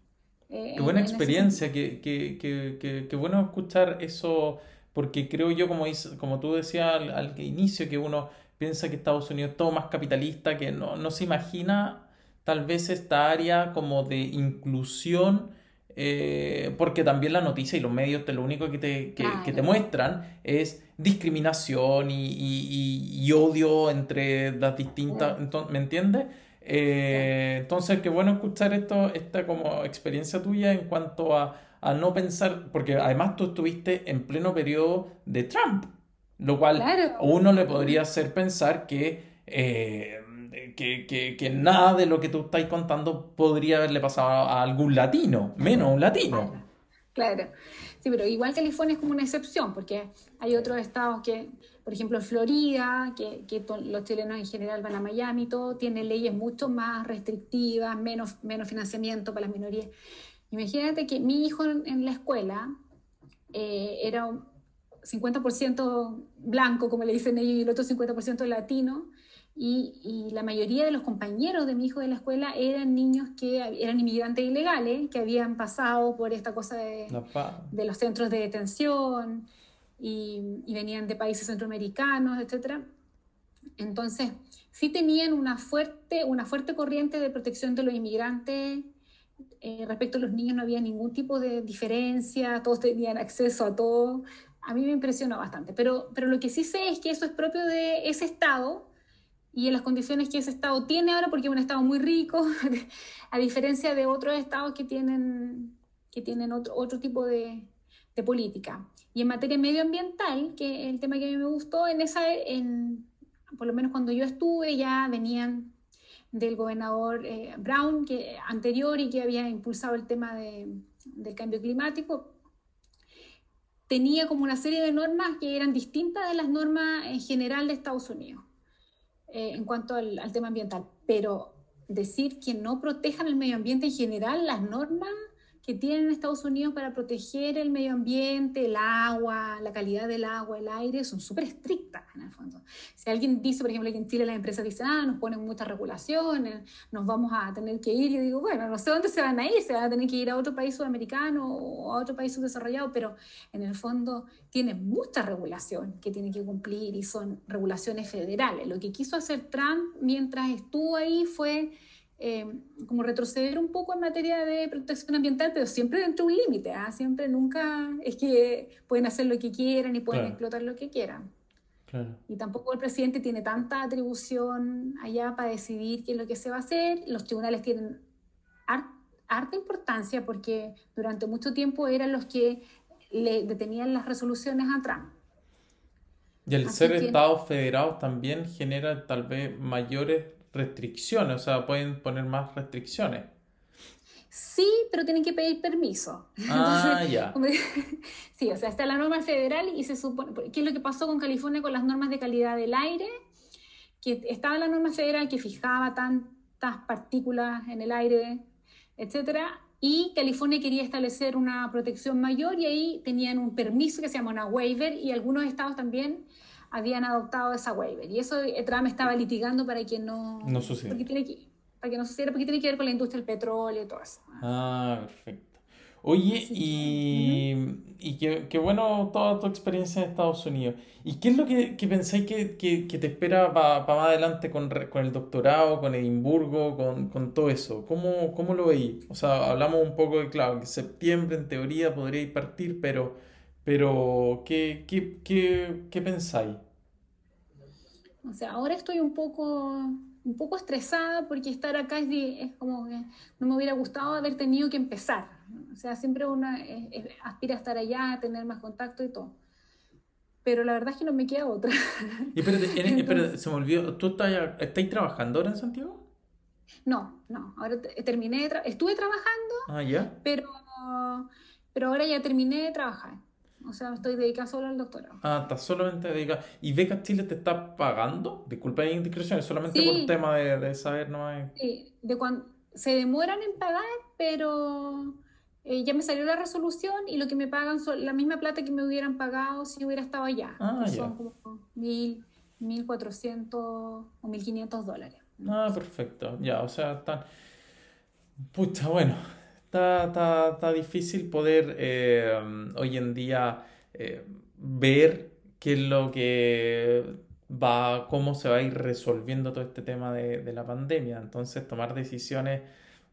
Speaker 1: Eh, Qué buena experiencia, qué, qué, qué, qué, bueno escuchar eso porque creo yo, como, como tú decías al, inicio, que uno piensa que Estados Unidos es todo más capitalista, que no, no se imagina tal vez esta área como de inclusión, eh, porque también la noticia y los medios te, lo único que te, que, te muestran es discriminación y, y, y, odio entre las distintas, ¿me entiendes? Eh, entonces, qué bueno escuchar esto, esta como experiencia tuya en cuanto a a no pensar, porque además tú estuviste en pleno periodo de Trump, lo cual uno le podría hacer pensar eh, que, que, que, nada de lo que tú estás contando podría haberle pasado a algún latino, menos un latino.
Speaker 2: Claro, sí, pero igual California es como una excepción, porque hay otros estados que, por ejemplo, Florida, que, que los chilenos en general van a Miami, todo tiene leyes mucho más restrictivas, menos, menos financiamiento para las minorías. Imagínate que mi hijo en, la escuela eh, era 50% blanco, como le dicen ellos, y el otro 50% latino, y, la mayoría de los compañeros de mi hijo de la escuela eran niños que eran inmigrantes ilegales, que habían pasado por esta cosa de, de los centros de detención y, y, venían de países centroamericanos, etc. Entonces, sí tenían una fuerte, una fuerte corriente de protección de los inmigrantes eh, respecto a los niños no había ningún tipo de diferencia, todos tenían acceso a todo. A mí me impresionó bastante, pero, pero lo que sí sé es que eso es propio de ese estado y en las condiciones que ese estado tiene ahora, porque es un estado muy rico, a diferencia de otros estados que tienen, que tienen otro, otro tipo de, política. Y en materia medioambiental, que es el tema que a mí me gustó, en esa, en, por lo menos cuando yo estuve, ya venían del gobernador eh, Brown, que, anterior y que había impulsado el tema del cambio climático, tenía como una serie de normas que eran distintas de las normas en general de Estados Unidos eh, en cuanto al, al tema ambiental. Pero decir que no protejan el medio ambiente en general, las normas que tienen Estados Unidos para proteger el medio ambiente, el agua, la calidad del agua, el aire, son súper estrictas en el fondo. Si alguien dice, por ejemplo, que en Chile las empresas dicen, ah, nos ponen muchas regulaciones, nos vamos a tener que ir, yo digo, bueno, no sé dónde se van a ir, se van a tener que ir a otro país sudamericano o a otro país subdesarrollado, pero en el fondo tienen mucha regulación que tienen que cumplir y son regulaciones federales. Lo que quiso hacer Trump mientras estuvo ahí fue eh, como retroceder un poco en materia de protección ambiental, pero siempre dentro de un límite, ¿ah? siempre nunca es que pueden hacer lo que quieran y pueden explotar lo que quieran. Y tampoco el presidente tiene tanta atribución allá para decidir qué es lo que se va a hacer. Los tribunales tienen harta importancia porque durante mucho tiempo eran los que le detenían las resoluciones a Trump.
Speaker 1: Y el ser Estados federados también genera tal vez mayores restricciones, o sea, pueden poner más restricciones.
Speaker 2: Sí, pero tienen que pedir permiso. Ah, ya. sí, o sea, está la norma federal y se supone, ¿qué es lo que pasó con California con las normas de calidad del aire? Que estaba la norma federal que fijaba tantas partículas en el aire, etcétera, y California quería establecer una protección mayor y ahí tenían un permiso que se llama una waiver y algunos estados también habían adoptado esa waiver. Y eso Trump estaba litigando para que no...
Speaker 1: No suceda.
Speaker 2: que, para que no sucediera, porque tiene que ver con la industria del petróleo y todo eso.
Speaker 1: Ah, perfecto. Oye, y, y qué, bueno toda tu experiencia en Estados Unidos. ¿Y qué es lo que, que pensáis que, que, que, te espera para más adelante con, con, el doctorado, con Edimburgo, con, con todo eso? ¿Cómo, ¿Cómo, lo veis? O sea, hablamos un poco de, claro, que septiembre en teoría podríais partir, pero, pero ¿qué, qué, qué, qué pensáis?
Speaker 2: O sea, ahora estoy un poco un poco estresada porque estar acá es, es, como que no me hubiera gustado haber tenido que empezar. O sea, siempre una aspira a estar allá, a tener más contacto y todo. Pero la verdad es que no me queda otra.
Speaker 1: Y espérate, se me olvidó, ¿tú estás, estás trabajando ahora en Santiago?
Speaker 2: No, no, ahora terminé, estuve trabajando,
Speaker 1: ah, ¿ya?
Speaker 2: Pero, pero ahora ya terminé de trabajar. O sea, estoy dedicada solo al doctorado.
Speaker 1: Ah, estás solamente dedicada. ¿Y Becas Chile te está pagando? Disculpa la indiscreción, solamente por el tema de, de saber, ¿no?
Speaker 2: Sí, de cuando se demoran en pagar, pero eh, ya me salió la resolución y lo que me pagan son la misma plata que me hubieran pagado si hubiera estado allá.
Speaker 1: Ah,
Speaker 2: son como mil, mil cuatrocientos o mil quinientos dólares.
Speaker 1: Ah, perfecto. Ya, o sea, están... Pucha, bueno, está, está, difícil poder eh, hoy en día eh, ver qué es lo que va, cómo se va a ir resolviendo todo este tema de, de la pandemia. Entonces, tomar decisiones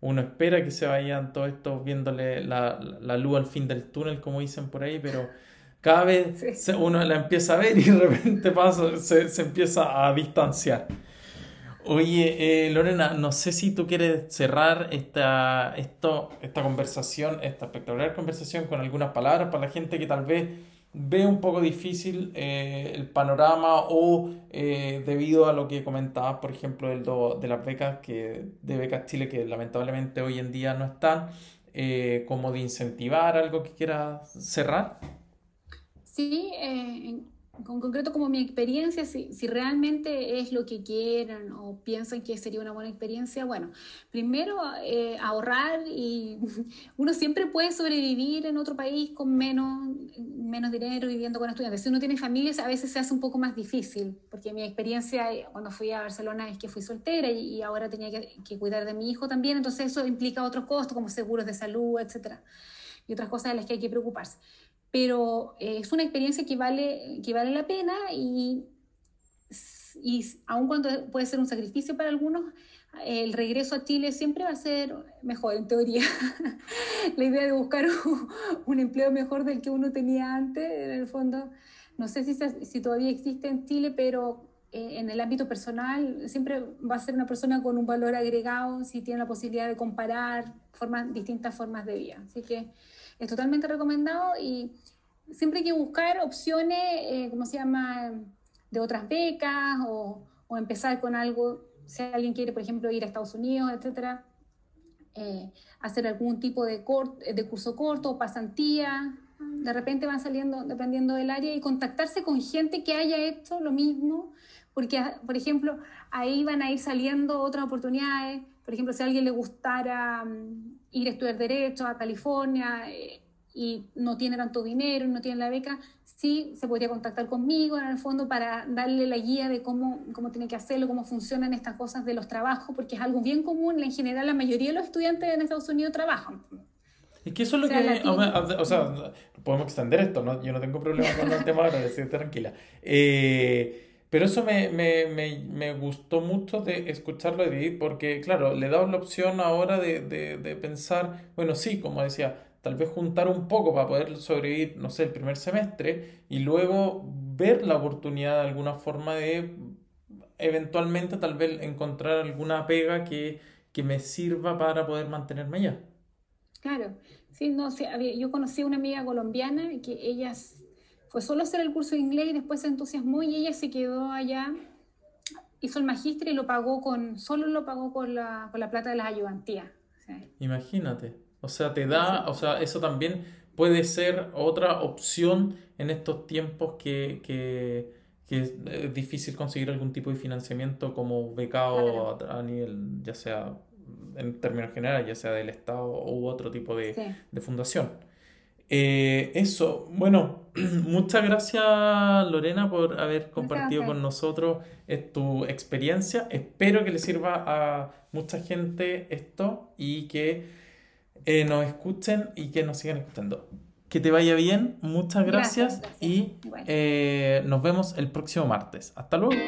Speaker 1: uno espera que se vayan todos estos viéndole la, la, luz al fin del túnel, como dicen por ahí, pero cada vez uno la empieza a ver y de repente pasa, se, se empieza a distanciar. Oye, eh, Lorena, no sé si tú quieres cerrar esta, esto, esta conversación, esta espectacular conversación con algunas palabras para la gente que tal vez ve un poco difícil eh, el panorama o eh, debido a lo que comentabas, por ejemplo, del de las becas que, de becas Chile que lamentablemente hoy en día no están, como de incentivar algo que quieras cerrar.
Speaker 2: Sí, con concreto como mi experiencia, si, si, realmente es lo que quieran o piensan que sería una buena experiencia, bueno, primero eh, ahorrar y uno siempre puede sobrevivir en otro país con menos, menos dinero viviendo con estudiantes. Si uno tiene familias a veces se hace un poco más difícil, porque mi experiencia eh, cuando fui a Barcelona es que fui soltera y, ahora tenía que, que, cuidar de mi hijo también, entonces eso implica otros costos como seguros de salud, etcétera, y otras cosas de las que hay que preocuparse pero eh, es una experiencia que vale, que vale la pena y, y aun cuando puede ser un sacrificio para algunos, el regreso a Chile siempre va a ser mejor, en teoría. la idea de buscar un, empleo mejor del que uno tenía antes, en el fondo, no sé si, si todavía existe en Chile, pero eh, en el ámbito personal siempre va a ser una persona con un valor agregado si tiene la posibilidad de comparar formas, distintas formas de vida. Así que es totalmente recomendado y siempre hay que buscar opciones, eh, ¿cómo se llama?, de otras becas o, o, empezar con algo, si alguien quiere, por ejemplo, ir a Estados Unidos, etcétera, eh, hacer algún tipo de, de curso corto o pasantía. De repente van saliendo, dependiendo del área, y contactarse con gente que haya hecho lo mismo, porque, por ejemplo, ahí van a ir saliendo otras oportunidades. Por ejemplo, si a alguien le gustara mm, ir a estudiar Derecho a California eh, y no tiene tanto dinero, no tiene la beca, sí se podría contactar conmigo en el fondo para darle la guía de cómo, cómo tiene que hacerlo, cómo funcionan estas cosas de los trabajos, porque es algo bien común, en general la mayoría de los estudiantes en Estados Unidos trabajan.
Speaker 1: Es que eso es lo que... O sea, podemos extender esto, ¿no? yo no tengo problema con el tema, ahora, estoy tranquila. Eh, Pero eso me, me, me, me gustó mucho de escucharlo de porque, claro, le damos la opción ahora de, de, de pensar, bueno, sí, como decía, tal vez juntar un poco para poder sobrevivir, no sé, el primer semestre y luego ver la oportunidad de alguna forma de eventualmente tal vez encontrar alguna pega que, que me sirva para poder mantenerme allá.
Speaker 2: Claro, sí, no, sí, yo conocí una amiga colombiana que ella fue solo hacer el curso de inglés y después se entusiasmó y ella se quedó allá, hizo el magíster y lo pagó con, solo lo pagó con la, con la plata de las ayudantías.
Speaker 1: Imagínate, o sea, te da, o sea, eso también puede ser otra opción en estos tiempos que, que, que es difícil conseguir algún tipo de financiamiento como becado a, a nivel, ya sea en términos generales, ya sea del Estado u otro tipo de, fundación. Eh, eso, bueno, muchas gracias Lorena por haber compartido con nosotros tu experiencia. Espero que le sirva a mucha gente esto y que eh, nos escuchen y que nos sigan escuchando. Que te vaya bien, muchas gracias, y eh, nos vemos el próximo martes. Hasta luego.